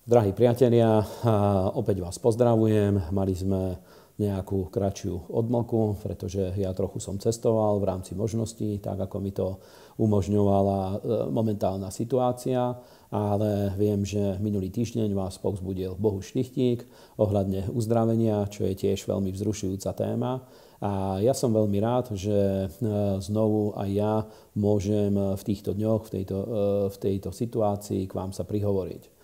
Drahí priatelia, opäť vás pozdravujem. Mali sme nejakú kratšiu odmlku, pretože ja trochu som cestoval v rámci možností, tak ako mi to umožňovala e, momentálna situácia, ale viem, že minulý týždeň vás povzbudil Bohu Šlichtík ohľadne uzdravenia, čo je tiež veľmi vzrušujúca téma. A ja som veľmi rád, že e, znovu aj ja môžem v týchto dňoch, v tejto, e, v tejto situácii k vám sa prihovoriť.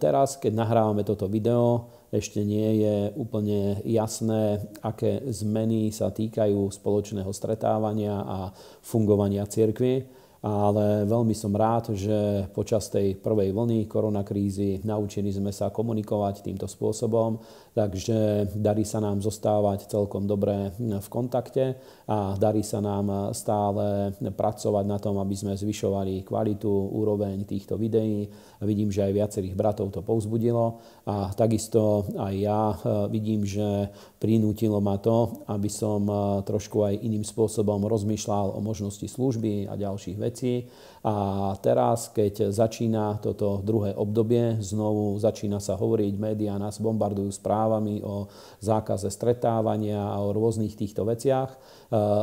Teraz, keď nahrávame toto video, ešte nie je úplne jasné, aké zmeny sa týkajú spoločného stretávania a fungovania cirkvy ale veľmi som rád, že počas tej prvej vlny koronakrízy naučili sme sa komunikovať týmto spôsobom, takže darí sa nám zostávať celkom dobre v kontakte a darí sa nám stále pracovať na tom, aby sme zvyšovali kvalitu, úroveň týchto videí. Vidím, že aj viacerých bratov to povzbudilo a takisto aj ja vidím, že prinútilo ma to, aby som trošku aj iným spôsobom rozmýšľal o možnosti služby a ďalších vecí. A teraz, keď začína toto druhé obdobie, znovu začína sa hovoriť, médiá nás bombardujú správami o zákaze stretávania a o rôznych týchto veciach, e,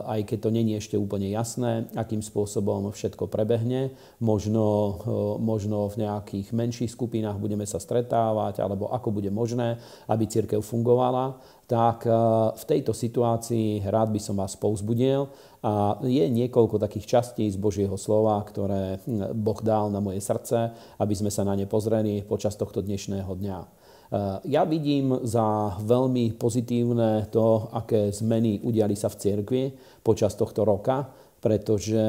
aj keď to není ešte úplne jasné, akým spôsobom všetko prebehne. Možno, e, možno v nejakých menších skupinách budeme sa stretávať, alebo ako bude možné, aby církev fungovala tak eh, v tejto situácii rád by som vás povzbudil a je niekoľko takých častí z Božieho slova, ktoré hm, Boh dal na moje srdce, aby sme sa na ne pozreli počas tohto dnešného dňa. Ja vidím za veľmi pozitívne to, aké zmeny udiali sa v cirkvi počas tohto roka, pretože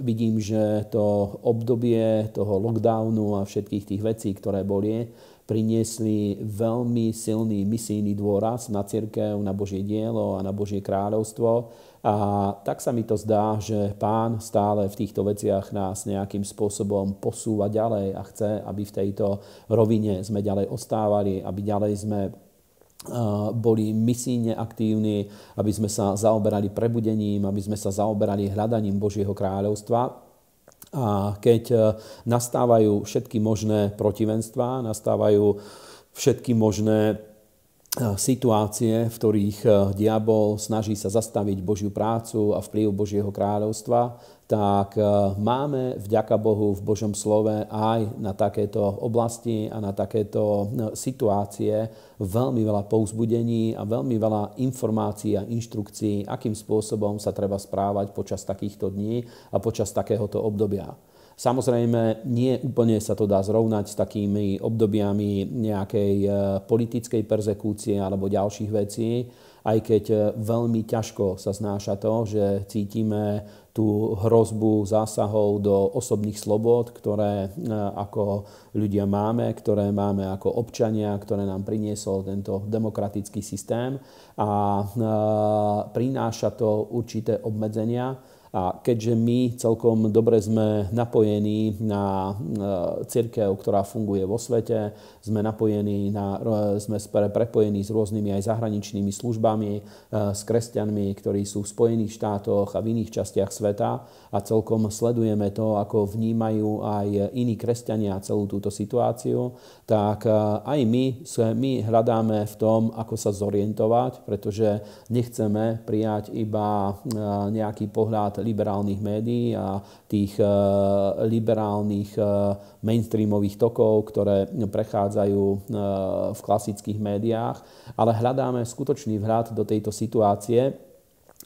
vidím, že to obdobie toho lockdownu a všetkých tých vecí, ktoré boli, priniesli veľmi silný misijný dôraz na cirkev, na Božie dielo a na Božie kráľovstvo. A tak sa mi to zdá, že pán stále v týchto veciach nás nejakým spôsobom posúva ďalej a chce, aby v tejto rovine sme ďalej ostávali, aby ďalej sme boli misíne aktívni, aby sme sa zaoberali prebudením, aby sme sa zaoberali hľadaním Božieho kráľovstva. A keď e, nastávajú všetky možné protivenstvá, nastávajú všetky možné e, situácie, v ktorých e, diabol snaží sa zastaviť Božiu prácu a vplyv Božieho kráľovstva, tak e, máme vďaka Bohu v Božom slove aj na takéto oblasti a na takéto situácie veľmi veľa pouzbudení a veľmi veľa informácií a inštrukcií, akým spôsobom sa treba správať počas takýchto dní a počas takéhoto obdobia. Samozrejme, nie úplne sa to dá zrovnať s takými obdobiami nejakej e, politickej perzekúcie alebo ďalších vecí, aj keď veľmi ťažko sa znáša to, že cítime tú hrozbu zásahov do osobných slobod, ktoré e, ako ľudia máme, ktoré máme ako občania, ktoré nám priniesol tento demokratický systém. A e, prináša to určité obmedzenia a keďže my celkom dobre sme napojení na církev, ktorá funguje vo svete, sme napojení na, sme prepojení s rôznymi aj zahraničnými službami, e, s kresťanmi, ktorí sú v Spojených štátoch a v iných častiach sveta. A celkom sledujeme to, ako vnímajú aj iní kresťania celú túto situáciu, tak e, aj my, my hľadáme v tom, ako sa zorientovať, pretože nechceme prijať iba e, nejaký pohľad liberálnych médií a tých eh, liberálnych eh, mainstreamových tokov, ktoré prechádzajú eh, v klasických médiách, ale hľadáme skutočný vhľad do tejto situácie.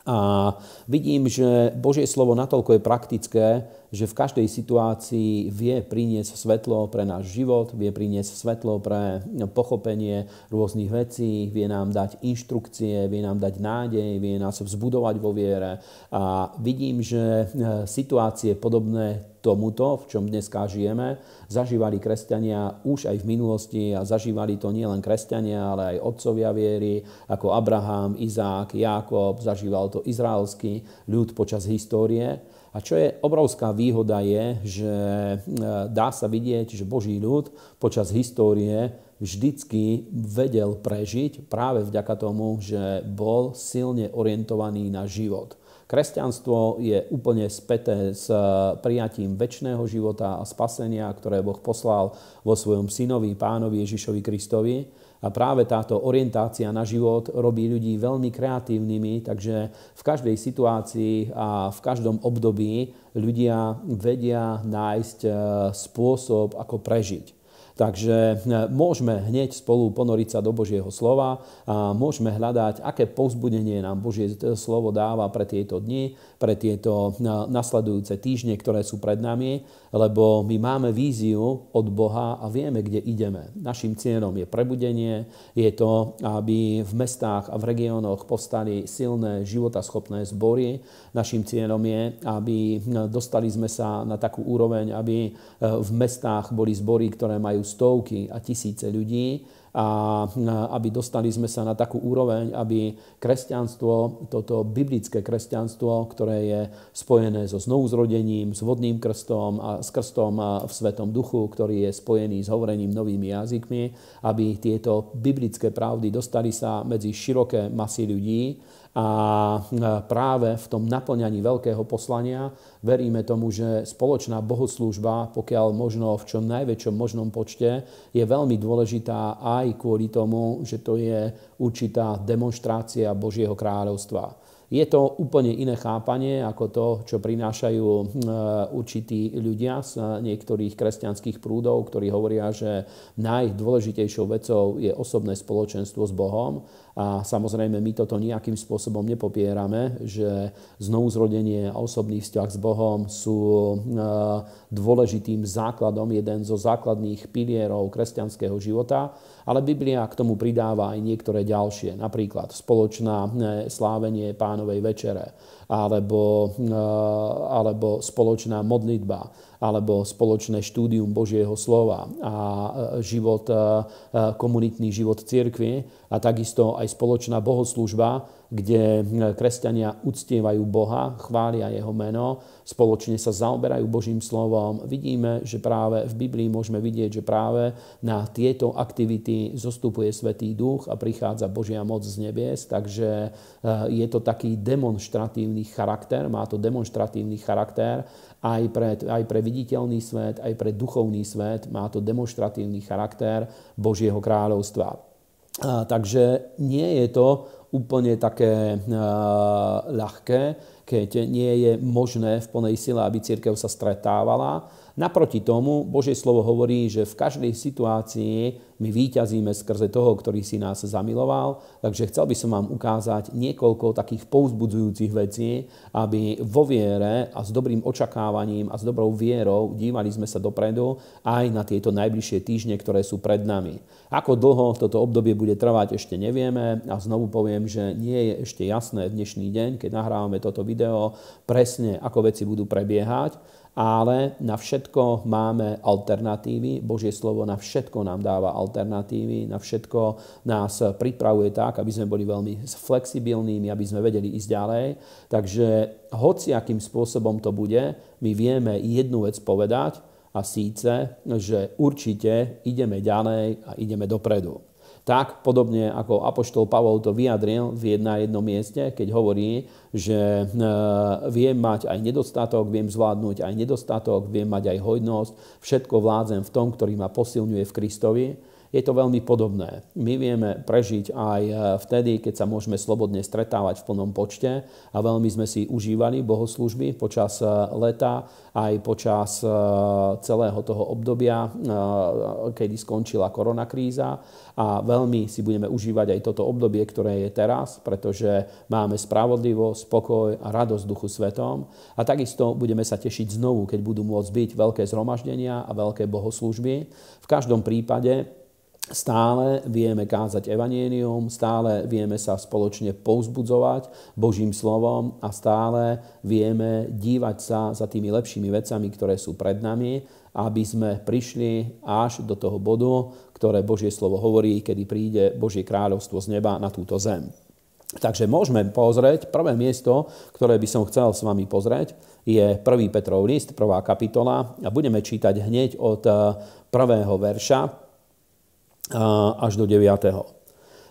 A vidím, že Božie slovo natoľko je praktické, že v každej situácii vie priniesť svetlo pre náš život, vie priniesť svetlo pre pochopenie rôznych vecí, vie nám dať inštrukcie, vie nám dať nádej, vie nás vzbudovať vo viere. A vidím, že e, situácie podobné tomuto, v čom dneska žijeme, zažívali kresťania už aj v minulosti a zažívali to nielen kresťania, ale aj otcovia viery, ako Abraham, Izák, Jákob, zažíval to izraelský ľud počas histórie. A čo je obrovská výhoda je, že e, dá sa vidieť, že Boží ľud počas histórie vždycky vedel prežiť práve vďaka tomu, že bol silne orientovaný na život. Kresťanstvo je úplne späté s prijatím väčšného života a spasenia, ktoré Boh poslal vo svojom synovi, pánovi Ježišovi Kristovi. A práve táto orientácia na život robí ľudí veľmi kreatívnymi, takže v každej situácii a v každom období ľudia vedia nájsť e, spôsob, ako prežiť. Takže e, môžeme hneď spolu ponoriť sa do Božieho slova a môžeme hľadať, aké povzbudenie nám Božie slovo dáva pre tieto dni, pre tieto e, nasledujúce týždne, ktoré sú pred nami, lebo my máme víziu od Boha a vieme, kde ideme. Našim cieľom je prebudenie, je to, aby v mestách a v regiónoch povstali silné, životaschopné zbory. Našim cieľom je, aby e, dostali sme sa na takú úroveň, aby v mestách boli zbory, ktoré majú stovky a tisíce ľudí a aby dostali sme sa na takú úroveň, aby kresťanstvo, toto biblické kresťanstvo, ktoré je spojené so znovuzrodením, s vodným krstom a s krstom v Svetom duchu, ktorý je spojený s hovorením novými jazykmi, aby tieto biblické pravdy dostali sa medzi široké masy ľudí a práve v tom naplňaní veľkého poslania veríme tomu, že spoločná bohoslúžba, pokiaľ možno v čom najväčšom možnom počte, je veľmi dôležitá aj kvôli tomu, že to je určitá demonstrácia Božieho kráľovstva. Je to úplne iné chápanie ako to, čo prinášajú určití ľudia z niektorých kresťanských prúdov, ktorí hovoria, že najdôležitejšou vecou je osobné spoločenstvo s Bohom. A samozrejme, my toto nejakým spôsobom nepopierame, že znovuzrodenie a osobný vzťah s Bohom sú hm, dôležitým základom, jeden zo základných pilierov kresťanského života ale Biblia k tomu pridáva aj niektoré ďalšie, napríklad spoločná eh, slávenie pánovej večere, alebo, eh, alebo spoločná modlitba, alebo spoločné štúdium Božieho slova a eh, život, komunitný život cirkvi a takisto aj spoločná bohoslužba, kde kresťania uctievajú Boha, chvália Jeho meno, spoločne sa zaoberajú Božím slovom. Vidíme, že práve v Biblii môžeme vidieť, že práve na tieto aktivity zostupuje Svetý Duch a prichádza Božia moc z nebies, takže eh, je to taký demonstratívny charakter, má to demonstratívny charakter aj pre, aj pre viditeľný svet, aj pre duchovný svet, má to demonstratívny charakter Božieho kráľovstva. Takže nie je to úplne také ľahké, keď nie je možné v plnej sile, aby církev sa stretávala. Naproti tomu Božie slovo hovorí, že v každej situácii my výťazíme skrze toho, ktorý si nás zamiloval. Takže chcel by som vám ukázať niekoľko takých povzbudzujúcich vecí, aby vo viere a s dobrým očakávaním a s dobrou vierou dívali sme sa dopredu aj na tieto najbližšie týždne, ktoré sú pred nami. Ako dlho toto obdobie bude trvať, ešte nevieme a znovu poviem, že nie je ešte jasné dnešný deň, keď nahrávame toto video, presne ako veci budú prebiehať ale na všetko máme alternatívy. Božie slovo na všetko nám dáva alternatívy, na všetko nás pripravuje tak, aby sme boli veľmi flexibilnými, aby sme vedeli ísť ďalej. Takže hoci akým spôsobom to bude, my vieme jednu vec povedať a síce, že určite ideme ďalej a ideme dopredu. Tak podobne ako Apoštol Pavol to vyjadril v jedna jednom mieste, keď hovorí, že e, viem mať aj nedostatok, viem zvládnuť aj nedostatok, viem mať aj hojnosť, všetko vládzem v tom, ktorý ma posilňuje v Kristovi je to veľmi podobné. My vieme prežiť aj e, vtedy, keď sa môžeme slobodne stretávať v plnom počte a veľmi sme si užívali bohoslužby počas e, leta, aj počas e, celého toho obdobia, kedy skončila koronakríza a veľmi si budeme užívať aj toto obdobie, ktoré je teraz, pretože máme spravodlivosť, spokoj a radosť duchu svetom a takisto budeme sa tešiť znovu, keď budú môcť byť veľké zhromaždenia a veľké bohoslužby. V každom prípade Stále vieme kázať evanienium, stále vieme sa spoločne povzbudzovať Božím slovom a stále vieme dívať sa za tými lepšími vecami, ktoré sú pred nami, aby sme prišli až do toho bodu, ktoré Božie slovo hovorí, kedy príde Božie kráľovstvo z neba na túto zem. Takže môžeme pozrieť, prvé miesto, ktoré by som chcel s vami pozrieť, je 1. Petrov list, prvá kapitola a budeme čítať hneď od prvého verša až do 9.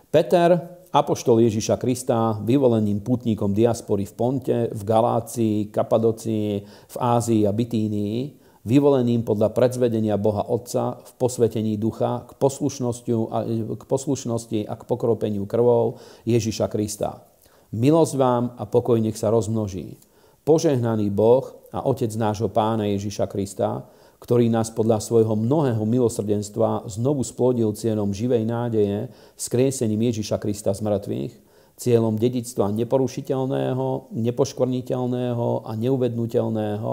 Peter apoštol Ježiša Krista, vyvoleným putníkom diaspory v Ponte, v Galácii, Kapadocii, v Ázii a Bitínii, vyvoleným podľa predzvedenia Boha Otca v posvetení ducha k k poslušnosti a k pokropeniu krvou Ježiša Krista. Milosť vám a pokoj nech sa rozmnoží. Požehnaný Boh a Otec nášho Pána Ježiša Krista, ktorý nás podľa svojho mnohého milosrdenstva znovu splodil cieľom živej nádeje skriesením Ježiša Krista z mŕtvych, cieľom dedictva neporušiteľného, nepoškvrniteľného a neuvednutelného,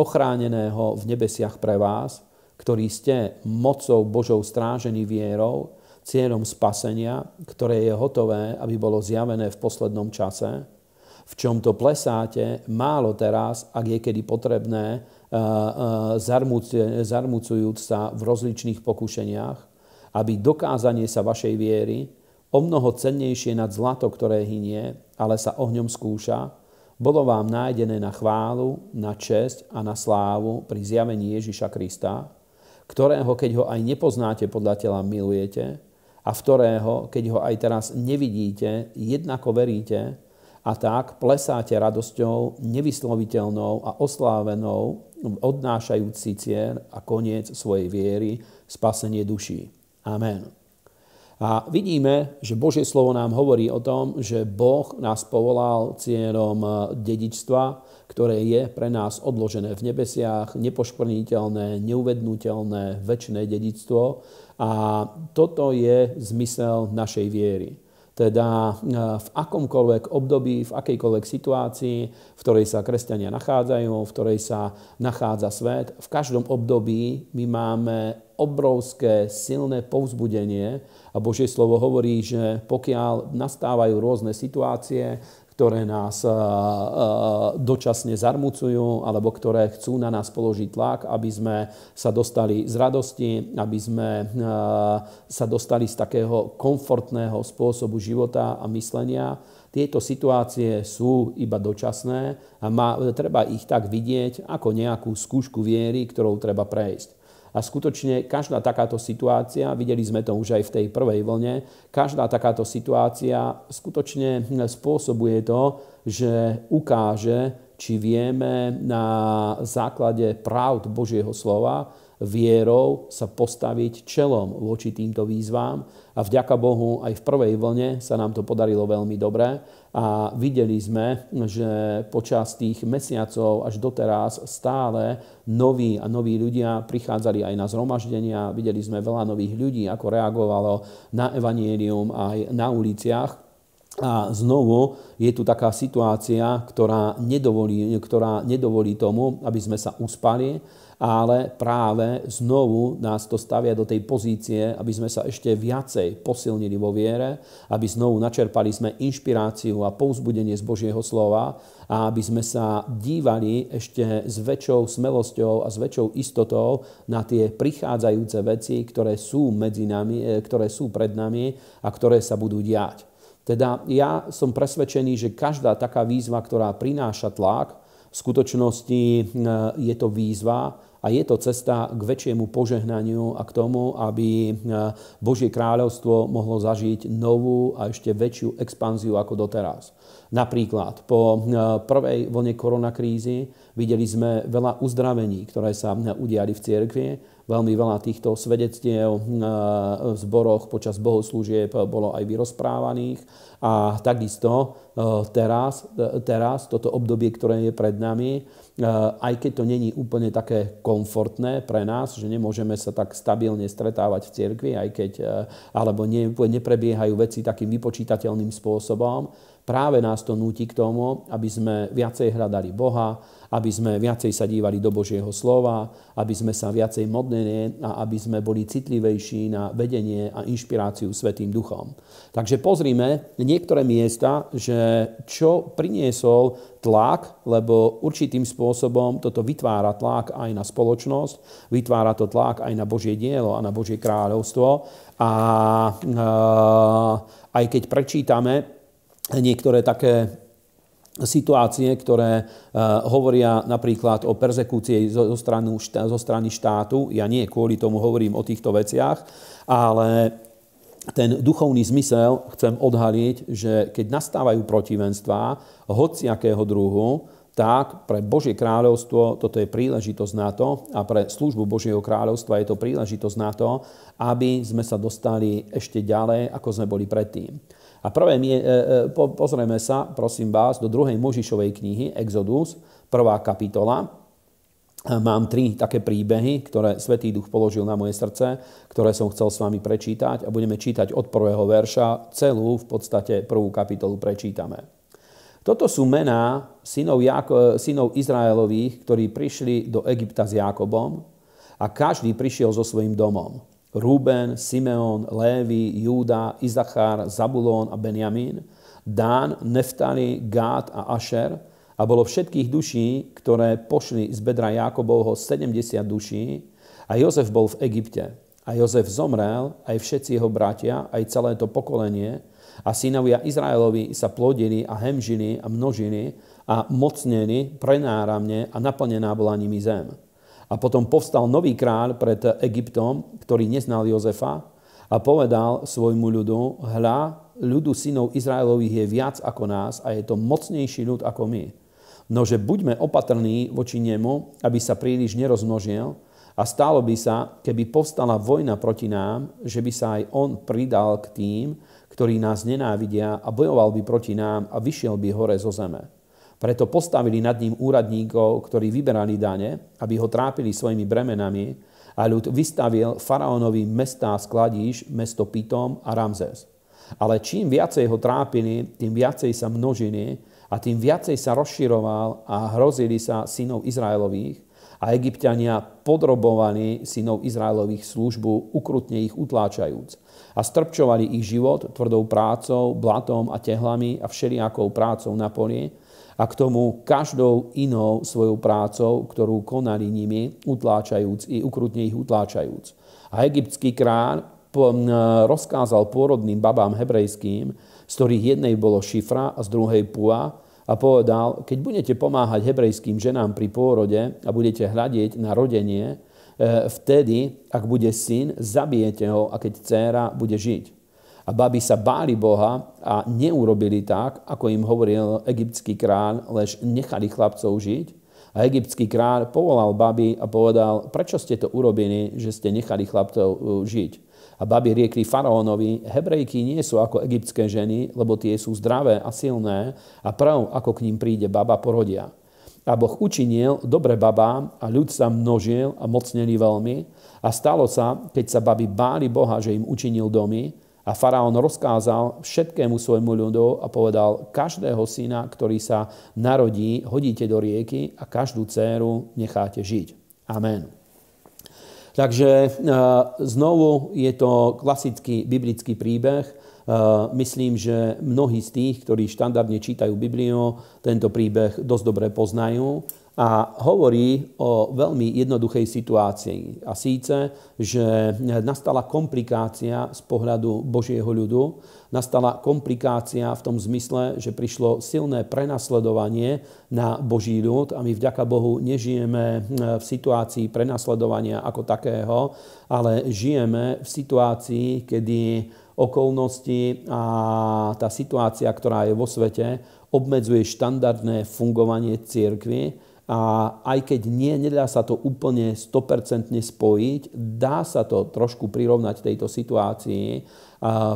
ochráneného v nebesiach pre vás, ktorí ste mocou Božou strážení vierou, cieľom spasenia, ktoré je hotové, aby bolo zjavené v poslednom čase, v čom to plesáte málo teraz, ak je kedy potrebné, zarmucujúc sa v rozličných pokušeniach, aby dokázanie sa vašej viery, o mnoho cennejšie nad zlato, ktoré hynie, ale sa ohňom skúša, bolo vám nájdené na chválu, na česť a na slávu pri zjavení Ježiša Krista, ktorého, keď ho aj nepoznáte podľa tela, milujete a v ktorého, keď ho aj teraz nevidíte, jednako veríte a tak plesáte radosťou nevysloviteľnou a oslávenou odnášajúci cieľ a koniec svojej viery, spasenie duší. Amen. A vidíme, že Božie slovo nám hovorí o tom, že Boh nás povolal cieľom dedičstva, ktoré je pre nás odložené v nebesiach, nepoškvrniteľné, neuvednutelné, väčšie dedictvo. A toto je zmysel našej viery. Teda e, v akomkoľvek období, v akejkoľvek situácii, v ktorej sa kresťania nachádzajú, v ktorej sa nachádza svet, v každom období my máme obrovské silné povzbudenie. A Božie slovo hovorí, že pokiaľ nastávajú rôzne situácie, ktoré nás dočasne zarmucujú alebo ktoré chcú na nás položiť tlak, aby sme sa dostali z radosti, aby sme sa dostali z takého komfortného spôsobu života a myslenia. Tieto situácie sú iba dočasné a má, treba ich tak vidieť ako nejakú skúšku viery, ktorou treba prejsť. A skutočne každá takáto situácia, videli sme to už aj v tej prvej vlne, každá takáto situácia skutočne spôsobuje to, že ukáže, či vieme na základe pravd Božieho slova vierou sa postaviť čelom voči týmto výzvám. A vďaka Bohu aj v prvej vlne sa nám to podarilo veľmi dobre a videli sme, že počas tých mesiacov až doteraz stále noví a noví ľudia prichádzali aj na zhromaždenia. Videli sme veľa nových ľudí, ako reagovalo na evanielium aj na uliciach. A znovu je tu taká situácia, ktorá nedovolí, ktorá nedovolí tomu, aby sme sa uspali, ale práve znovu nás to stavia do tej pozície, aby sme sa ešte viacej posilnili vo viere, aby znovu načerpali sme inšpiráciu a povzbudenie z Božieho slova a aby sme sa dívali ešte s väčšou smelosťou a s väčšou istotou na tie prichádzajúce veci, ktoré sú medzi nami, e, ktoré sú pred nami a ktoré sa budú diať. Teda ja som presvedčený, že každá taká výzva, ktorá prináša tlak, v skutočnosti e, je to výzva, a je to cesta k väčšiemu požehnaniu a k tomu, aby e, Božie kráľovstvo mohlo zažiť novú a ešte väčšiu expanziu ako doteraz. Napríklad po e, prvej vlne koronakrízy videli sme veľa uzdravení, ktoré sa udiali v cirkvi. Veľmi veľa týchto svedectiev v zboroch počas bohoslúžieb bolo aj vyrozprávaných. A takisto teraz, teraz toto obdobie, ktoré je pred nami, aj keď to není úplne také komfortné pre nás, že nemôžeme sa tak stabilne stretávať v cirkvi, aj keď, eh, alebo ne, neprebiehajú veci takým vypočítateľným spôsobom, práve nás to núti k tomu, aby sme viacej hľadali Boha, aby sme viacej sa dívali do Božieho slova, aby sme sa viacej modlili a aby sme boli citlivejší na vedenie a inšpiráciu Svetým duchom. Takže pozrime niektoré miesta, že čo priniesol tlak, lebo určitým spôsobom toto vytvára tlak aj na spoločnosť, vytvára to tlak aj na Božie dielo a na Božie kráľovstvo. A aj keď prečítame niektoré také situácie, ktoré eh, hovoria napríklad o persekúcii zo strany, zo strany štátu. Ja nie kvôli tomu hovorím o týchto veciach, ale ten duchovný zmysel chcem odhaliť, že keď nastávajú protivenstvá hociakého druhu, tak pre Božie kráľovstvo toto je príležitosť na to a pre službu Božieho kráľovstva je to príležitosť na to, aby sme sa dostali ešte ďalej, ako sme boli predtým. A prvé, e, e, pozrieme sa, prosím vás, do druhej Možišovej knihy, Exodus, prvá kapitola, Mám tri také príbehy, ktoré Svetý Duch položil na moje srdce, ktoré som chcel s vami prečítať a budeme čítať od prvého verša. Celú v podstate prvú kapitolu prečítame. Toto sú mená synov, Jako, synov Izraelových, ktorí prišli do Egypta s Jakobom a každý prišiel so svojím domom. Rúben, Simeon, Lévy, Júda, Izachár, Zabulón a Benjamín, Dán, Neftali, Gát a Ašer – a bolo všetkých duší, ktoré pošli z bedra Jakobovho 70 duší a Jozef bol v Egypte. A Jozef zomrel, aj všetci jeho bratia, aj celé to pokolenie a synovia Izraelovi sa plodili a hemžili a množili a mocnili prenáramne a naplnená bola nimi zem. A potom povstal nový kráľ pred Egyptom, ktorý neznal Jozefa a povedal svojmu ľudu, hľa, ľudu synov Izraelových je viac ako nás a je to mocnejší ľud ako my. Nože buďme opatrní voči nemu, aby sa príliš nerozmnožil a stálo by sa, keby povstala vojna proti nám, že by sa aj on pridal k tým, ktorí nás nenávidia a bojoval by proti nám a vyšiel by hore zo zeme. Preto postavili nad ním úradníkov, ktorí vyberali dane, aby ho trápili svojimi bremenami a ľud vystavil faraónovi mestá skladíš, mesto Pitom a Ramzes. Ale čím viacej ho trápili, tým viacej sa množili a tým viacej sa rozširoval a hrozili sa synov Izraelových a egyptiania podrobovali synov Izraelových službu, ukrutne ich utláčajúc. A strpčovali ich život tvrdou prácou, blatom a tehlami a všelijakou prácou na poli a k tomu každou inou svojou prácou, ktorú konali nimi, utláčajúc i ukrutne ich utláčajúc. A egyptský kráľ rozkázal pôrodným babám hebrejským, z ktorých jednej bolo šifra a z druhej pua, a povedal, keď budete pomáhať hebrejským ženám pri pôrode a budete hľadiť na rodenie, e, vtedy, ak bude syn, zabijete ho a keď dcéra bude žiť. A baby sa báli Boha a neurobili tak, ako im hovoril egyptský kráľ, lež nechali chlapcov žiť. A egyptský kráľ povolal baby a povedal, prečo ste to urobili, že ste nechali chlapcov e, žiť. A babi riekli faraónovi, hebrejky nie sú ako egyptské ženy, lebo tie sú zdravé a silné a prav, ako k ním príde baba, porodia. A Boh učinil dobre babám a ľud sa množil a mocneli veľmi. A stalo sa, keď sa baby báli Boha, že im učinil domy, a faraón rozkázal všetkému svojmu ľudu a povedal, každého syna, ktorý sa narodí, hodíte do rieky a každú dceru necháte žiť. Amen. Takže e, znovu je to klasický biblický príbeh. E, myslím, že mnohí z tých, ktorí štandardne čítajú Bibliu, tento príbeh dosť dobre poznajú a hovorí o veľmi jednoduchej situácii. A síce, že nastala komplikácia z pohľadu Božieho ľudu, nastala komplikácia v tom zmysle, že prišlo silné prenasledovanie na Boží ľud a my vďaka Bohu nežijeme v situácii prenasledovania ako takého, ale žijeme v situácii, kedy okolnosti a tá situácia, ktorá je vo svete, obmedzuje štandardné fungovanie cirkvy a aj keď nie, nedá sa to úplne 100% spojiť, dá sa to trošku prirovnať tejto situácii,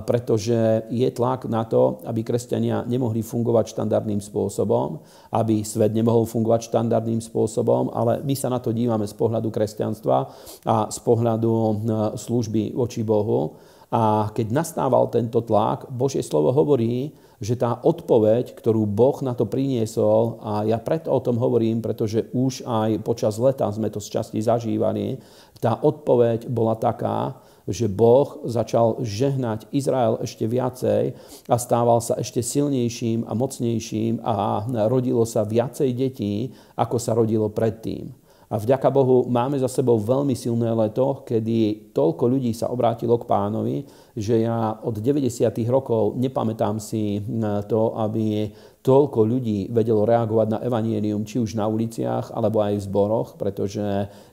pretože je tlak na to, aby kresťania nemohli fungovať štandardným spôsobom, aby svet nemohol fungovať štandardným spôsobom, ale my sa na to dívame z pohľadu kresťanstva a z pohľadu e, služby voči Bohu. A keď nastával tento tlak, Božie slovo hovorí, že tá odpoveď, ktorú Boh na to priniesol, a ja preto o tom hovorím, pretože už aj počas leta sme to z časti zažívali, tá odpoveď bola taká, že Boh začal žehnať Izrael ešte viacej a stával sa ešte silnejším a mocnejším a rodilo sa viacej detí, ako sa rodilo predtým. A vďaka Bohu máme za sebou veľmi silné leto, kedy toľko ľudí sa obrátilo k pánovi, že ja od 90. rokov nepamätám si to, aby toľko ľudí vedelo reagovať na evanielium, či už na uliciach, alebo aj v zboroch, pretože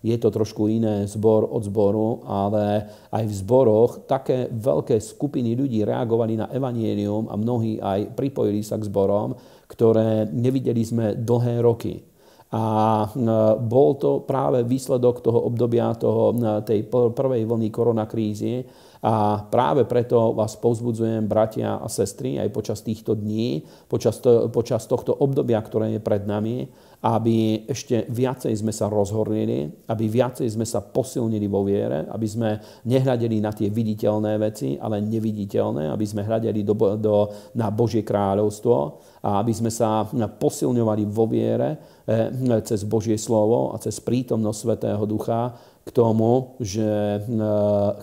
je to trošku iné zbor od zboru, ale aj v zboroch také veľké skupiny ľudí reagovali na evanielium a mnohí aj pripojili sa k zborom, ktoré nevideli sme dlhé roky. A bol to práve výsledok toho obdobia toho, tej prvej vlny koronakrízy. A práve preto vás povzbudzujem, bratia a sestry, aj počas týchto dní, počas, to, počas tohto obdobia, ktoré je pred nami, aby ešte viacej sme sa rozhornili, aby viacej sme sa posilnili vo viere, aby sme nehľadeli na tie viditeľné veci, ale neviditeľné, aby sme hľadeli do, do, na Božie kráľovstvo a aby sme sa posilňovali vo viere eh, cez Božie slovo a cez prítomnosť Svetého Ducha k tomu, že eh,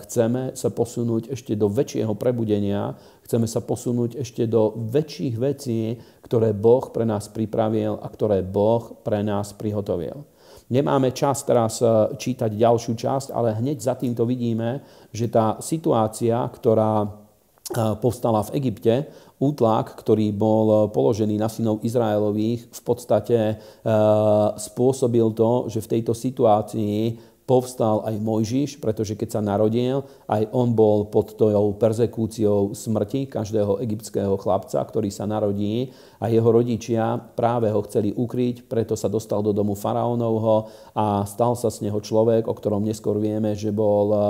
chceme sa posunúť ešte do väčšieho prebudenia, chceme sa posunúť ešte do väčších vecí, ktoré Boh pre nás pripravil a ktoré Boh pre nás prihotovil. Nemáme čas teraz eh, čítať ďalšiu časť, ale hneď za týmto vidíme, že tá situácia, ktorá eh, povstala v Egypte, útlak, ktorý bol položený na synov Izraelových, v podstate spôsobil to, že v tejto situácii povstal aj Mojžiš, pretože keď sa narodil, aj on bol pod tou persekúciou smrti každého egyptského chlapca, ktorý sa narodí a jeho rodičia práve ho chceli ukryť, preto sa dostal do domu faraónovho a stal sa z neho človek, o ktorom neskôr vieme, že bol uh,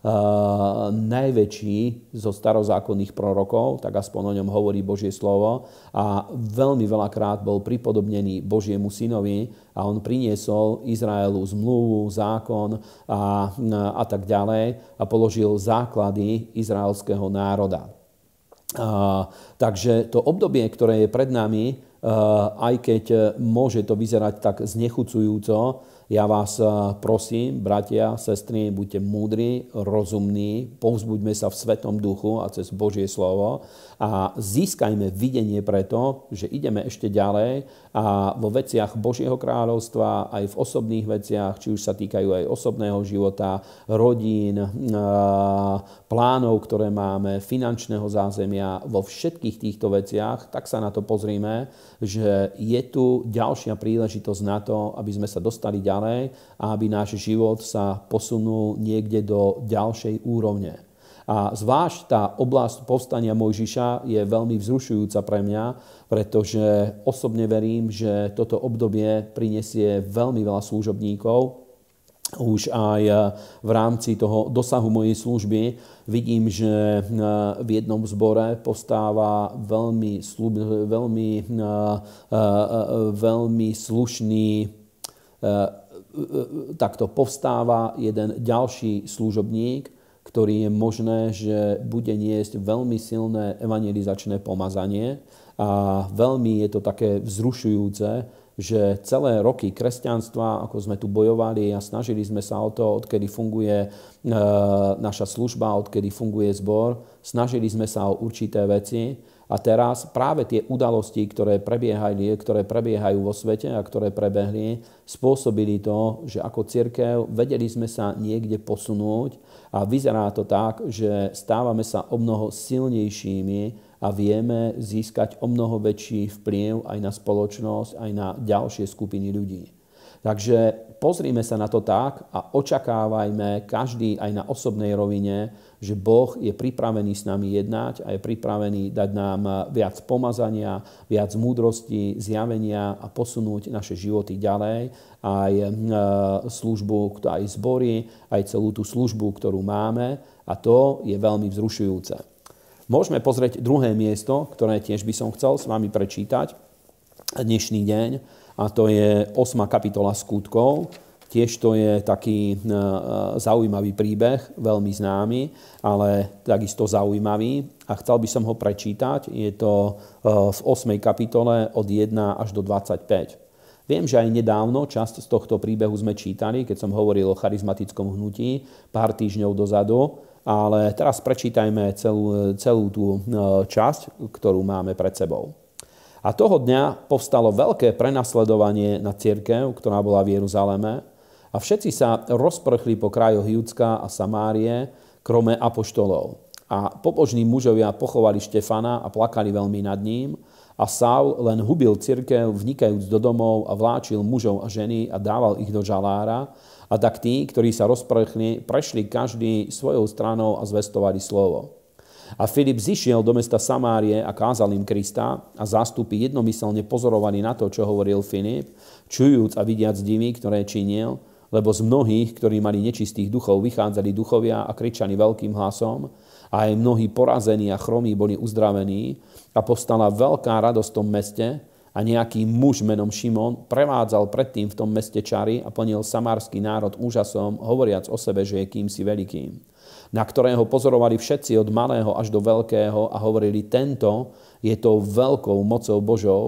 uh, najväčší zo starozákonných prorokov, tak aspoň o ňom hovorí Božie slovo a veľmi veľakrát bol pripodobnený Božiemu synovi a on priniesol Izraelu zmluvu, zákon a, a tak ďalej a položil základy izraelského národa. Takže to obdobie, ktoré je pred nami, aj keď môže to vyzerať tak znechucujúco, ja vás prosím, bratia, sestry, buďte múdri, rozumní, povzbuďme sa v Svetom duchu a cez Božie slovo a získajme videnie preto, že ideme ešte ďalej a vo veciach Božieho kráľovstva, aj v osobných veciach, či už sa týkajú aj osobného života, rodín, plánov, ktoré máme, finančného zázemia, vo všetkých týchto veciach, tak sa na to pozrime, že je tu ďalšia príležitosť na to, aby sme sa dostali ďalej ďalej a aby náš život sa posunul niekde do ďalšej úrovne. A zvlášť tá oblasť povstania Mojžiša je veľmi vzrušujúca pre mňa, pretože osobne verím, že toto obdobie prinesie veľmi veľa služobníkov, už aj v rámci toho dosahu mojej služby vidím, že v jednom zbore postáva veľmi, veľmi, veľmi slušný takto povstáva jeden ďalší služobník, ktorý je možné, že bude niesť veľmi silné evangelizačné pomazanie. A veľmi je to také vzrušujúce, že celé roky kresťanstva, ako sme tu bojovali a snažili sme sa o to, odkedy funguje e, naša služba, odkedy funguje zbor, snažili sme sa o určité veci, a teraz práve tie udalosti, ktoré prebiehajú, ktoré prebiehajú vo svete a ktoré prebehli, spôsobili to, že ako církev vedeli sme sa niekde posunúť a vyzerá to tak, že stávame sa o mnoho silnejšími a vieme získať o mnoho väčší vplyv aj na spoločnosť, aj na ďalšie skupiny ľudí. Takže pozrime sa na to tak a očakávajme každý aj na osobnej rovine, že Boh je pripravený s nami jednať a je pripravený dať nám viac pomazania, viac múdrosti, zjavenia a posunúť naše životy ďalej. Aj e, službu, aj zbory, aj celú tú službu, ktorú máme a to je veľmi vzrušujúce. Môžeme pozrieť druhé miesto, ktoré tiež by som chcel s vami prečítať dnešný deň a to je 8. kapitola skutkov. Tiež to je taký e, e, zaujímavý príbeh, veľmi známy, ale takisto zaujímavý a chcel by som ho prečítať. Je to e, v 8. kapitole od 1 až do 25. Viem, že aj nedávno časť z tohto príbehu sme čítali, keď som hovoril o charizmatickom hnutí pár týždňov dozadu, ale teraz prečítajme celú, celú tú časť, ktorú máme pred sebou. A toho dňa povstalo veľké prenasledovanie na církev, ktorá bola v Jeruzaleme A všetci sa rozprchli po krajoch Judska a Samárie, krome apoštolov. A pobožní mužovia pochovali Štefana a plakali veľmi nad ním. A Saul len hubil cirkev, vnikajúc do domov a vláčil mužov a ženy a dával ich do žalára. A tak tí, ktorí sa rozprchli, prešli každý svojou stranou a zvestovali slovo. A Filip zišiel do mesta Samárie a kázal im Krista a zástupy jednomyselne pozorovali na to, čo hovoril Filip, čujúc a vidiac divy, ktoré činil, lebo z mnohých, ktorí mali nečistých duchov, vychádzali duchovia a kričali veľkým hlasom a aj mnohí porazení a chromí boli uzdravení a povstala veľká radosť v tom meste a nejaký muž menom Šimon prevádzal predtým v tom meste čary a plnil samársky národ úžasom, hovoriac o sebe, že je kýmsi veľkým na ktorého pozorovali všetci od malého až do veľkého a hovorili, tento je tou veľkou mocou Božou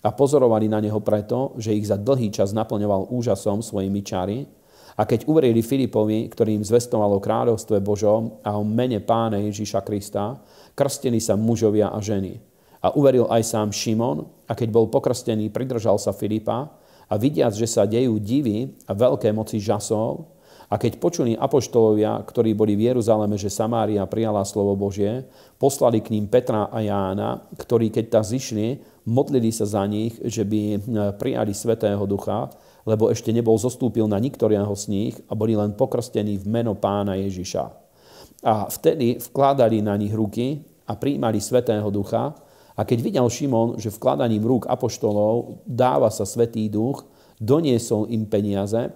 a pozorovali na neho preto, že ich za dlhý čas naplňoval úžasom svojimi čary. A keď uverili Filipovi, ktorý im zvestovalo kráľovstve Božom a o mene pána Ježíša Krista, krstili sa mužovia a ženy. A uveril aj sám Šimon a keď bol pokrstený, pridržal sa Filipa a vidiac, že sa dejú divy a veľké moci žasov, a keď počuli apoštolovia, ktorí boli v Jeruzaleme, že Samária prijala slovo Božie, poslali k ním Petra a Jána, ktorí keď tam zišli, modlili sa za nich, že by e, prijali Svetého Ducha, lebo ešte nebol zostúpil na niktorého z nich a boli len pokrstení v meno pána Ježiša. A vtedy vkladali na nich ruky a prijímali Svetého Ducha. A keď videl Šimon, že vkladaním rúk apoštolov dáva sa Svetý Duch, doniesol im peniaze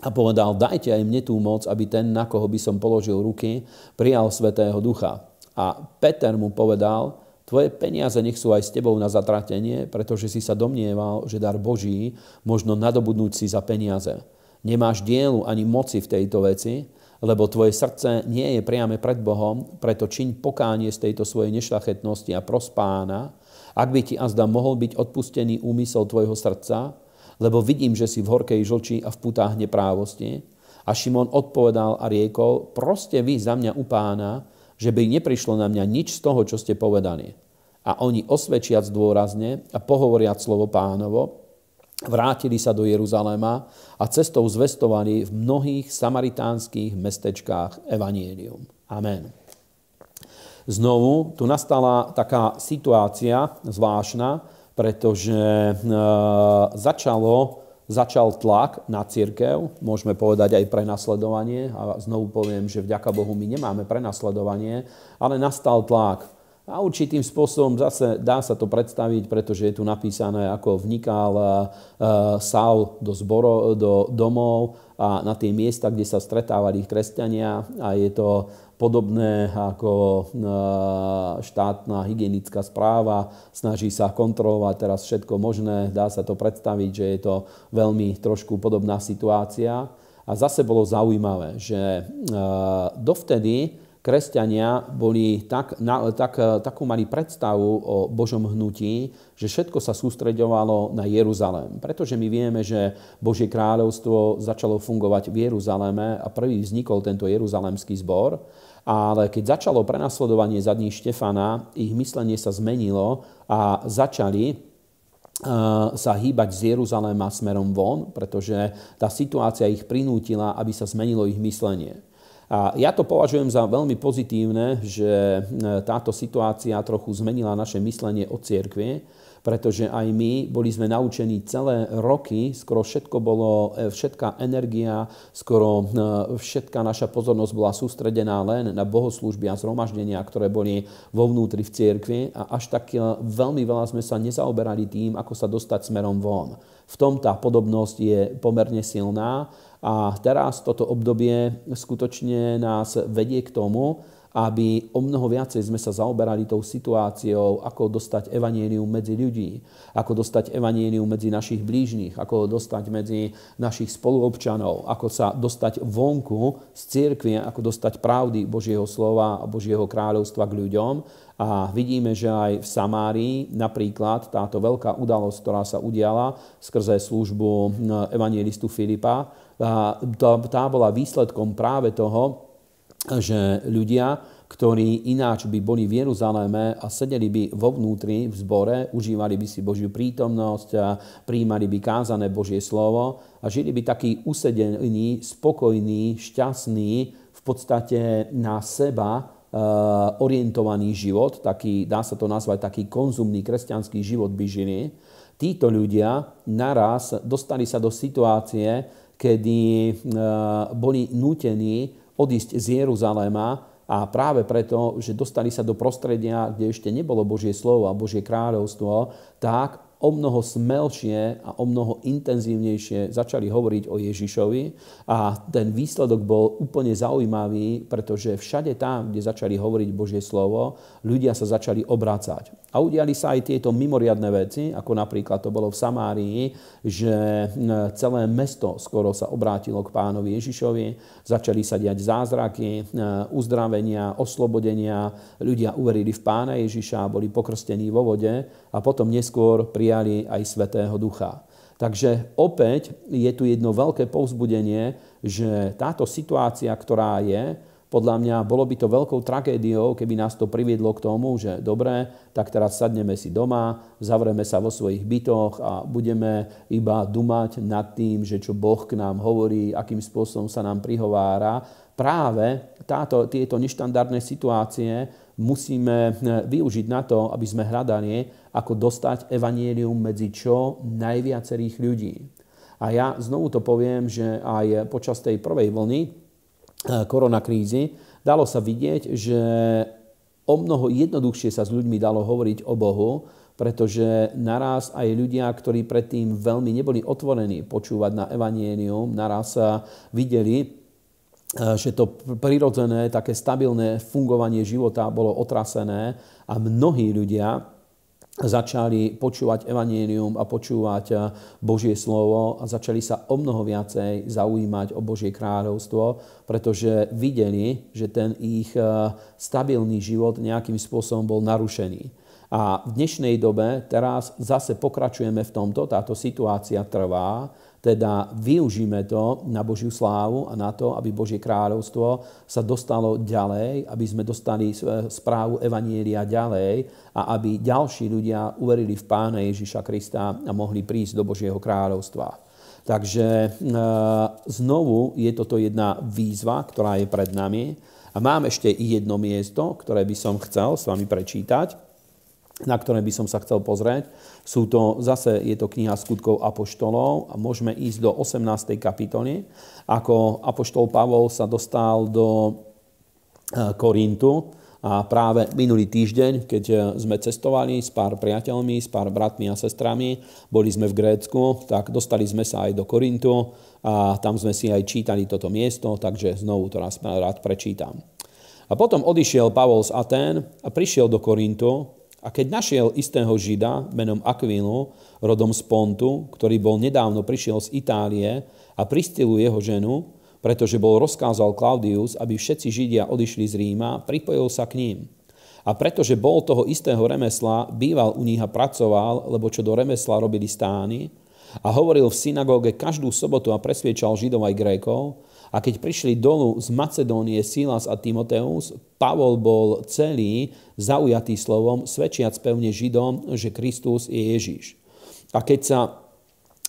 a povedal, dajte aj mne tú moc, aby ten, na koho by som položil ruky, prijal Svetého Ducha. A Peter mu povedal, tvoje peniaze nech sú aj s tebou na zatratenie, pretože si sa domnieval, že dar Boží možno nadobudnúť si za peniaze. Nemáš dielu ani moci v tejto veci, lebo tvoje srdce nie je priame pred Bohom, preto čiň pokánie z tejto svojej nešlachetnosti a prospána, ak by ti azda mohol byť odpustený úmysel tvojho srdca, lebo vidím, že si v horkej žlči a v putách neprávosti. A Šimon odpovedal a riekol, proste vy za mňa u pána, že by neprišlo na mňa nič z toho, čo ste povedali. A oni osvedčiac dôrazne a pohovoriac slovo pánovo, vrátili sa do Jeruzaléma a cestou zvestovali v mnohých samaritánskych mestečkách Evangelium. Amen. Znovu tu nastala taká situácia zvláštna, pretože e, začalo, začal tlak na církev, môžeme povedať aj prenasledovanie, a znovu poviem, že vďaka Bohu my nemáme prenasledovanie, ale nastal tlak. A určitým spôsobom zase dá sa to predstaviť, pretože je tu napísané, ako vnikal e, Saul do, zboro, do domov a na tie miesta, kde sa stretávali kresťania a je to podobné ako e, štátna hygienická správa, snaží sa kontrolovať teraz všetko možné, dá sa to predstaviť, že je to veľmi trošku podobná situácia. A zase bolo zaujímavé, že e, dovtedy kresťania boli tak, na, tak, takú mali predstavu o Božom hnutí, že všetko sa sústreďovalo na Jeruzalém. Pretože my vieme, že Božie kráľovstvo začalo fungovať v Jeruzaléme a prvý vznikol tento jeruzalemský zbor ale keď začalo prenasledovanie za dní Štefana, ich myslenie sa zmenilo a začali e, sa hýbať z Jeruzaléma smerom von, pretože tá situácia ich prinútila, aby sa zmenilo ich myslenie. A ja to považujem za veľmi pozitívne, že e, táto situácia trochu zmenila naše myslenie o cirkvi, pretože aj my boli sme naučení celé roky, skoro všetko bolo, e, všetká energia, skoro e, všetká naša pozornosť bola sústredená len na bohoslúžby a zhromaždenia, ktoré boli vo vnútri v cirkvi a až tak veľmi veľa sme sa nezaoberali tým, ako sa dostať smerom von. V tom tá podobnosť je pomerne silná a teraz toto obdobie skutočne nás vedie k tomu, aby o mnoho viacej sme sa zaoberali tou situáciou, ako dostať evanienium medzi ľudí, ako dostať evanienium medzi našich blížnych, ako dostať medzi našich spoluobčanov, ako sa dostať vonku z cirkvie, ako dostať pravdy Božieho slova a Božieho kráľovstva k ľuďom. A vidíme, že aj v Samárii napríklad táto veľká udalosť, ktorá sa udiala skrze službu evangelistu Filipa, tá bola výsledkom práve toho, že ľudia ktorí ináč by boli v Jeruzaléme a sedeli by vo vnútri v zbore, užívali by si Božiu prítomnosť a prijímali by kázané Božie slovo a žili by taký usedený, spokojný, šťastný, v podstate na seba orientovaný život, taký, dá sa to nazvať taký konzumný kresťanský život by žili. Títo ľudia naraz dostali sa do situácie, kedy eh, boli nútení odísť z Jeruzaléma a práve preto, že dostali sa do prostredia, kde ešte nebolo Božie slovo a Božie kráľovstvo, tak o mnoho smelšie a o mnoho intenzívnejšie začali hovoriť o Ježišovi a ten výsledok bol úplne zaujímavý, pretože všade tam, kde začali hovoriť Božie slovo, ľudia sa začali obracať. A udiali sa aj tieto mimoriadne veci, ako napríklad to bolo v Samárii, že celé mesto skoro sa obrátilo k pánovi Ježišovi, začali sa diať zázraky, uzdravenia, oslobodenia, ľudia uverili v pána Ježiša, boli pokrstení vo vode a potom neskôr prijali aj Svetého Ducha. Takže opäť je tu jedno veľké povzbudenie, že táto situácia, ktorá je, podľa mňa bolo by to veľkou tragédiou, keby nás to priviedlo k tomu, že dobre, tak teraz sadneme si doma, zavreme sa vo svojich bytoch a budeme iba dumať nad tým, že čo Boh k nám hovorí, akým spôsobom sa nám prihovára. Práve táto, tieto neštandardné situácie musíme využiť na to, aby sme hľadali, ako dostať evanielium medzi čo najviacerých ľudí. A ja znovu to poviem, že aj počas tej prvej vlny Eh, koronakrízy, dalo sa vidieť, že o mnoho jednoduchšie sa s ľuďmi dalo hovoriť o Bohu, pretože naraz aj ľudia, ktorí predtým veľmi neboli otvorení počúvať na evanienium, naraz sa videli, eh, že to prirodzené, také stabilné fungovanie života bolo otrasené a mnohí ľudia začali počúvať evanílium a počúvať eh, Božie slovo a začali sa o mnoho viacej zaujímať o Božie kráľovstvo, pretože videli, že ten ich eh, stabilný život nejakým spôsobom bol narušený. A v dnešnej dobe teraz zase pokračujeme v tomto, táto situácia trvá, teda využíme to na Božiu slávu a na to, aby Božie kráľovstvo sa dostalo ďalej, aby sme dostali správu Evanielia ďalej a aby ďalší ľudia uverili v Pána Ježiša Krista a mohli prísť do Božieho kráľovstva. Takže e, znovu je toto jedna výzva, ktorá je pred nami. A mám ešte jedno miesto, ktoré by som chcel s vami prečítať na ktoré by som sa chcel pozrieť. Sú to, zase je to kniha skutkov Apoštolov a môžeme ísť do 18. kapitoly, ako Apoštol Pavol sa dostal do e, Korintu a práve minulý týždeň, keď e, sme cestovali s pár priateľmi, s pár bratmi a sestrami, boli sme v Grécku, tak dostali sme sa aj do Korintu a tam sme si aj čítali toto miesto, takže znovu to raz rád prečítam. A potom odišiel Pavol z Atén a prišiel do Korintu a keď našiel istého Žida menom Aquinu, rodom z Pontu, ktorý bol nedávno prišiel z Itálie a pristilil jeho ženu, pretože bol rozkázal Claudius, aby všetci Židia odišli z Ríma, pripojil sa k ním. A pretože bol toho istého remesla, býval u nich a pracoval, lebo čo do remesla robili stány, a hovoril v synagóge každú sobotu a presviečal Židov aj Grékov, a keď prišli dolu z Macedónie Silas a Timoteus, Pavol bol celý zaujatý slovom, svedčiac pevne Židom, že Kristus je Ježiš. A keď sa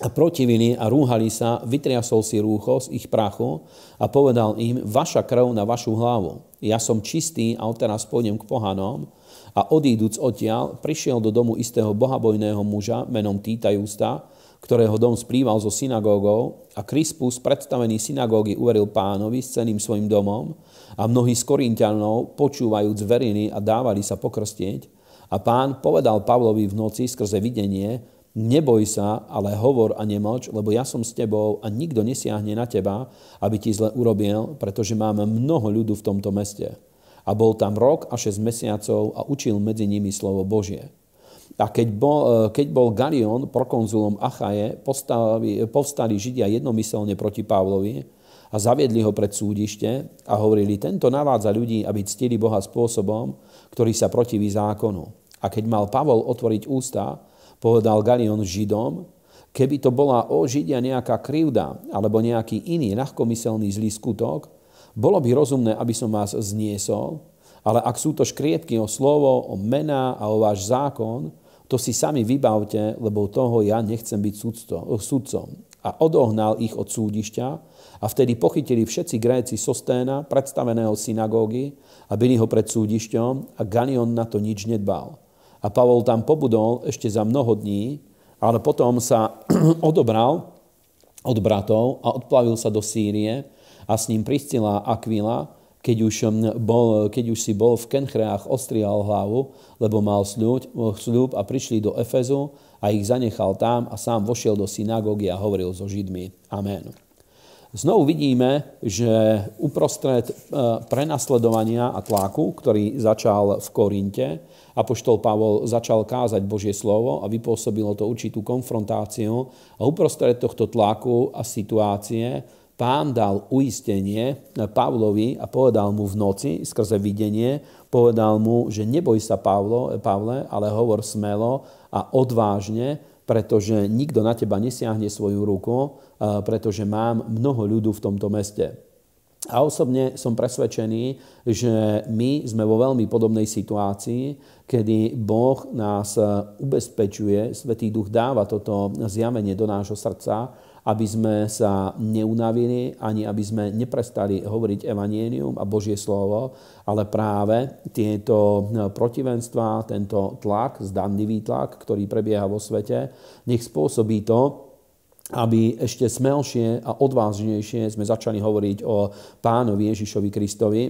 protivili a rúhali sa, vytriasol si rúcho z ich prachu a povedal im, vaša krv na vašu hlavu. Ja som čistý a odteraz pôjdem k pohanom. A odíduc odtiaľ, prišiel do domu istého bohabojného muža menom Týta Justa, ktorého dom splýval so synagógou a Krispus, predstavený synagógy, uveril pánovi s celým svojim domom a mnohí z Korintianov, počúvajúc, verili a dávali sa pokrstieť. A pán povedal Pavlovi v noci skrze videnie, neboj sa, ale hovor a nemoč, lebo ja som s tebou a nikto nesiahne na teba, aby ti zle urobil, pretože máme mnoho ľudu v tomto meste. A bol tam rok a šesť mesiacov a učil medzi nimi slovo Božie. A keď bol, e, keď bol Galion prokonzulom Achaje, povstali, povstali Židia jednomyselne proti Pavlovi a zaviedli ho pred súdište a hovorili, tento navádza ľudí, aby ctili Boha spôsobom, ktorý sa protiví zákonu. A keď mal Pavol otvoriť ústa, povedal Galion Židom, keby to bola o Židia nejaká krivda alebo nejaký iný ľahkomyselný zlý skutok, bolo by rozumné, aby som vás zniesol, ale ak sú to škrietky o slovo, o mená a o váš zákon, to si sami vybavte, lebo toho ja nechcem byť sudcom. A odohnal ich od súdišťa a vtedy pochytili všetci Gréci Sosténa, predstaveného synagógy, a byli ho pred súdišťom a Ganion na to nič nedbal. A Pavol tam pobudol ešte za mnoho dní, ale potom sa odobral od bratov a odplavil sa do Sýrie a s ním Priscila Aquila, keď už, bol, keď už si bol v Kenchreách ostrial hlavu, lebo mal sľub a prišli do Efezu a ich zanechal tam a sám vošiel do synagógy a hovoril so Židmi. Amen. Znovu vidíme, že uprostred e, prenasledovania a tlaku, ktorý začal v Korinte, Apoštol Pavol začal kázať Božie slovo a vypôsobilo to určitú konfrontáciu. A uprostred tohto tlaku a situácie pán dal uistenie Pavlovi a povedal mu v noci skrze videnie, povedal mu, že neboj sa Pavlo, Pavle, ale hovor smelo a odvážne, pretože nikto na teba nesiahne svoju ruku, pretože mám mnoho ľudu v tomto meste. A osobne som presvedčený, že my sme vo veľmi podobnej situácii, kedy Boh nás ubezpečuje, Svetý Duch dáva toto zjavenie do nášho srdca, aby sme sa neunavili, ani aby sme neprestali hovoriť evanienium a Božie slovo, ale práve tieto protivenstva, tento tlak, zdanlivý tlak, ktorý prebieha vo svete, nech spôsobí to, aby ešte smelšie a odvážnejšie sme začali hovoriť o pánovi Ježišovi Kristovi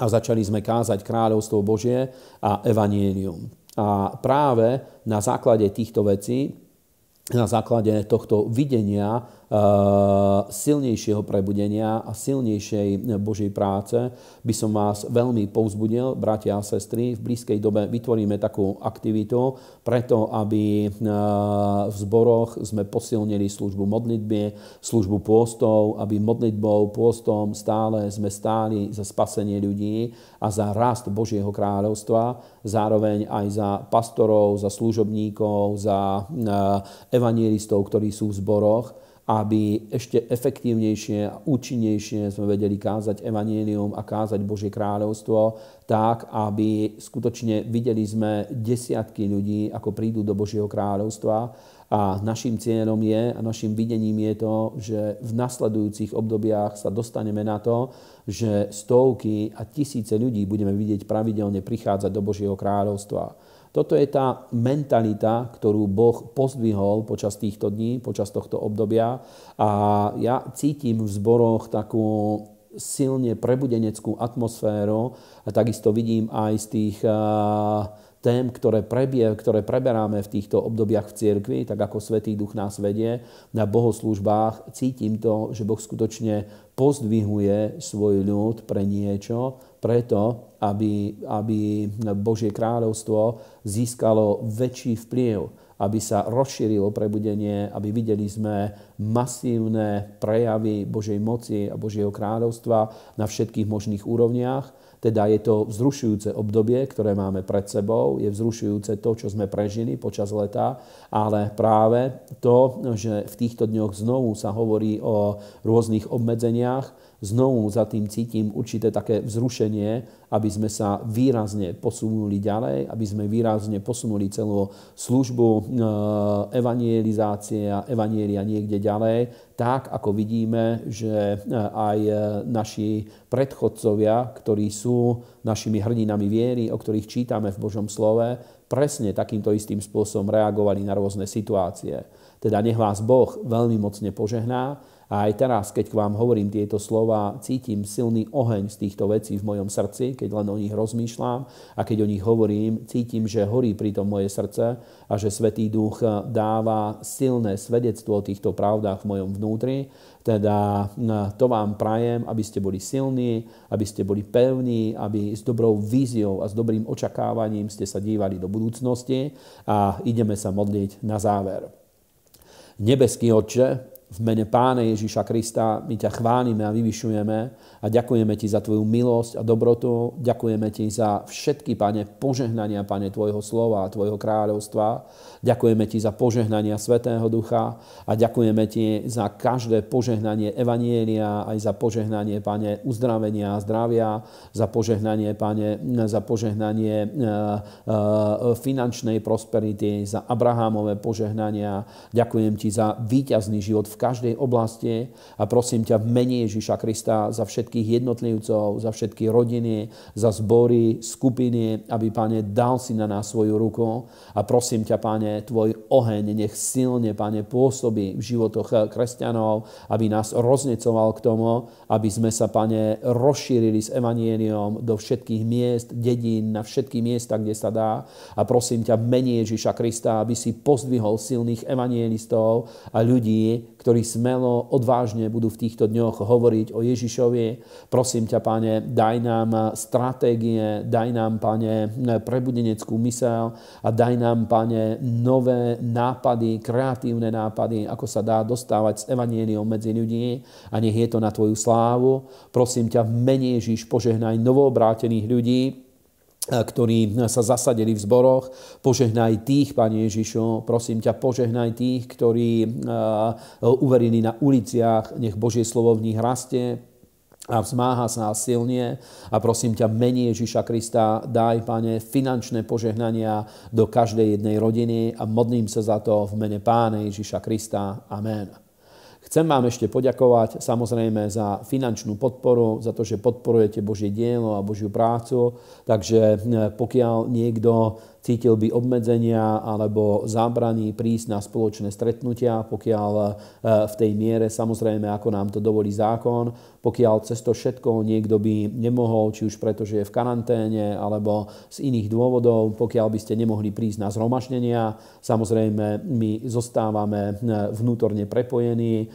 a začali sme kázať kráľovstvo Božie a evanienium. A práve na základe týchto vecí na základe tohto videnia silnejšieho prebudenia a silnejšej Božej práce by som vás veľmi povzbudil, bratia a sestry. V blízkej dobe vytvoríme takú aktivitu preto, aby eh, v zboroch sme posilnili službu modlitby, službu pôstov, aby modlitbou, pôstom stále sme stáli za spasenie ľudí a za rast Božieho kráľovstva, zároveň aj za pastorov, za služobníkov, za eh, evangelistov, ktorí sú v zboroch aby ešte efektívnejšie a účinnejšie sme vedeli kázať evanielium a kázať Božie kráľovstvo tak, aby skutočne videli sme desiatky ľudí, ako prídu do Božieho kráľovstva a našim cieľom je a našim videním je to, že v nasledujúcich obdobiach sa dostaneme na to, že stovky a tisíce ľudí budeme vidieť pravidelne prichádzať do Božieho kráľovstva. Toto je tá mentalita, ktorú Boh pozdvihol počas týchto dní, počas tohto obdobia. A ja cítim v zboroch takú silne prebudeneckú atmosféru a takisto vidím aj z tých tém, ktoré, prebie, ktoré preberáme v týchto obdobiach v cirkvi, tak ako Svetý Duch nás vedie na bohoslúžbách, cítim to, že Boh skutočne pozdvihuje svoj ľud pre niečo, preto, aby, aby Božie kráľovstvo získalo väčší vplyv, aby sa rozšírilo prebudenie, aby videli sme masívne prejavy Božej moci a Božieho kráľovstva na všetkých možných úrovniach. Teda je to vzrušujúce obdobie, ktoré máme pred sebou, je vzrušujúce to, čo sme prežili počas leta, ale práve to, že v týchto dňoch znovu sa hovorí o rôznych obmedzeniach, znovu za tým cítim určité také vzrušenie, aby sme sa výrazne posunuli ďalej, aby sme výrazne posunuli celú službu e, evangelizácie a evanielia niekde ďalej, tak ako vidíme, že e, aj naši predchodcovia, ktorí sú našimi hrdinami viery, o ktorých čítame v Božom slove, presne takýmto istým spôsobom reagovali na rôzne situácie. Teda nech vás Boh veľmi mocne požehná a aj teraz, keď k vám hovorím tieto slova, cítim silný oheň z týchto vecí v mojom srdci, keď len o nich rozmýšľam a keď o nich hovorím, cítim, že horí pri tom moje srdce a že Svetý Duch dáva silné svedectvo o týchto pravdách v mojom vnútri. Teda to vám prajem, aby ste boli silní, aby ste boli pevní, aby s dobrou víziou a s dobrým očakávaním ste sa dívali do budúcnosti a ideme sa modliť na záver. Nebeský Otče, v mene Pána Ježíša Krista my ťa chválime a vyvyšujeme a ďakujeme ti za tvoju milosť a dobrotu. Ďakujeme ti za všetky, Pane, požehnania, Pane, tvojho slova a tvojho kráľovstva. Ďakujeme ti za požehnania Svetého Ducha a ďakujeme ti za každé požehnanie Evanielia, aj za požehnanie, Pane, uzdravenia a zdravia, za požehnanie, Pane, za požehnanie e, e, finančnej prosperity, za Abrahamové požehnania. Ďakujem ti za víťazný život v každej oblasti a prosím ťa v mene Ježiša Krista za všetkých jednotlivcov, za všetky rodiny, za zbory, skupiny, aby, Pane, dal si na nás svoju ruku a prosím ťa, Pane, tvoj oheň nech silne, Pane, pôsobí v životoch kresťanov, aby nás roznecoval k tomu, aby sme sa, Pane, rozšírili s evanieliom do všetkých miest, dedín, na všetky miesta, kde sa dá. A prosím ťa v mene Ježiša Krista, aby si pozdvihol silných evangelistov a ľudí, ktorí smelo, odvážne budú v týchto dňoch hovoriť o Ježišovi. Prosím ťa, Pane, daj nám stratégie, daj nám, Pane, prebudeneckú mysel a daj nám, Pane, nové nápady, kreatívne nápady, ako sa dá dostávať s evanieliom medzi ľudí a nech je to na Tvoju slávu. Prosím ťa, v mene Ježiš, požehnaj novobrátených ľudí, ktorí sa zasadili v zboroch. Požehnaj tých, Pane Ježišu, prosím ťa, požehnaj tých, ktorí uverili na uliciach, nech Božie slovo v nich rastie a vzmáha sa silne. A prosím ťa, mení Ježiša Krista, daj, Pane, finančné požehnania do každej jednej rodiny a modlím sa za to v mene Pána Ježiša Krista. Amen. Chcem vám ešte poďakovať samozrejme za finančnú podporu, za to, že podporujete Božie dielo a Božiu prácu. Takže eh, pokiaľ niekto cítil by obmedzenia alebo zábrany prísť na spoločné stretnutia, pokiaľ e, v tej miere, samozrejme, ako nám to dovolí zákon, pokiaľ cez to všetko niekto by nemohol, či už preto, že je v karanténe, alebo z iných dôvodov, pokiaľ by ste nemohli prísť na zhromaždenia, samozrejme, my zostávame e, vnútorne prepojení, e,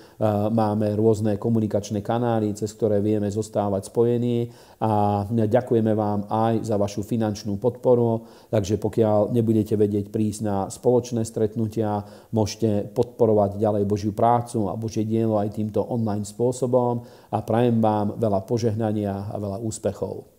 máme rôzne komunikačné kanály, cez ktoré vieme zostávať spojení a ďakujeme vám aj za vašu finančnú podporu, takže pokiaľ nebudete vedieť prísť na spoločné stretnutia, môžete podporovať ďalej Božiu prácu a Božie dielo aj týmto online spôsobom a prajem vám veľa požehnania a veľa úspechov.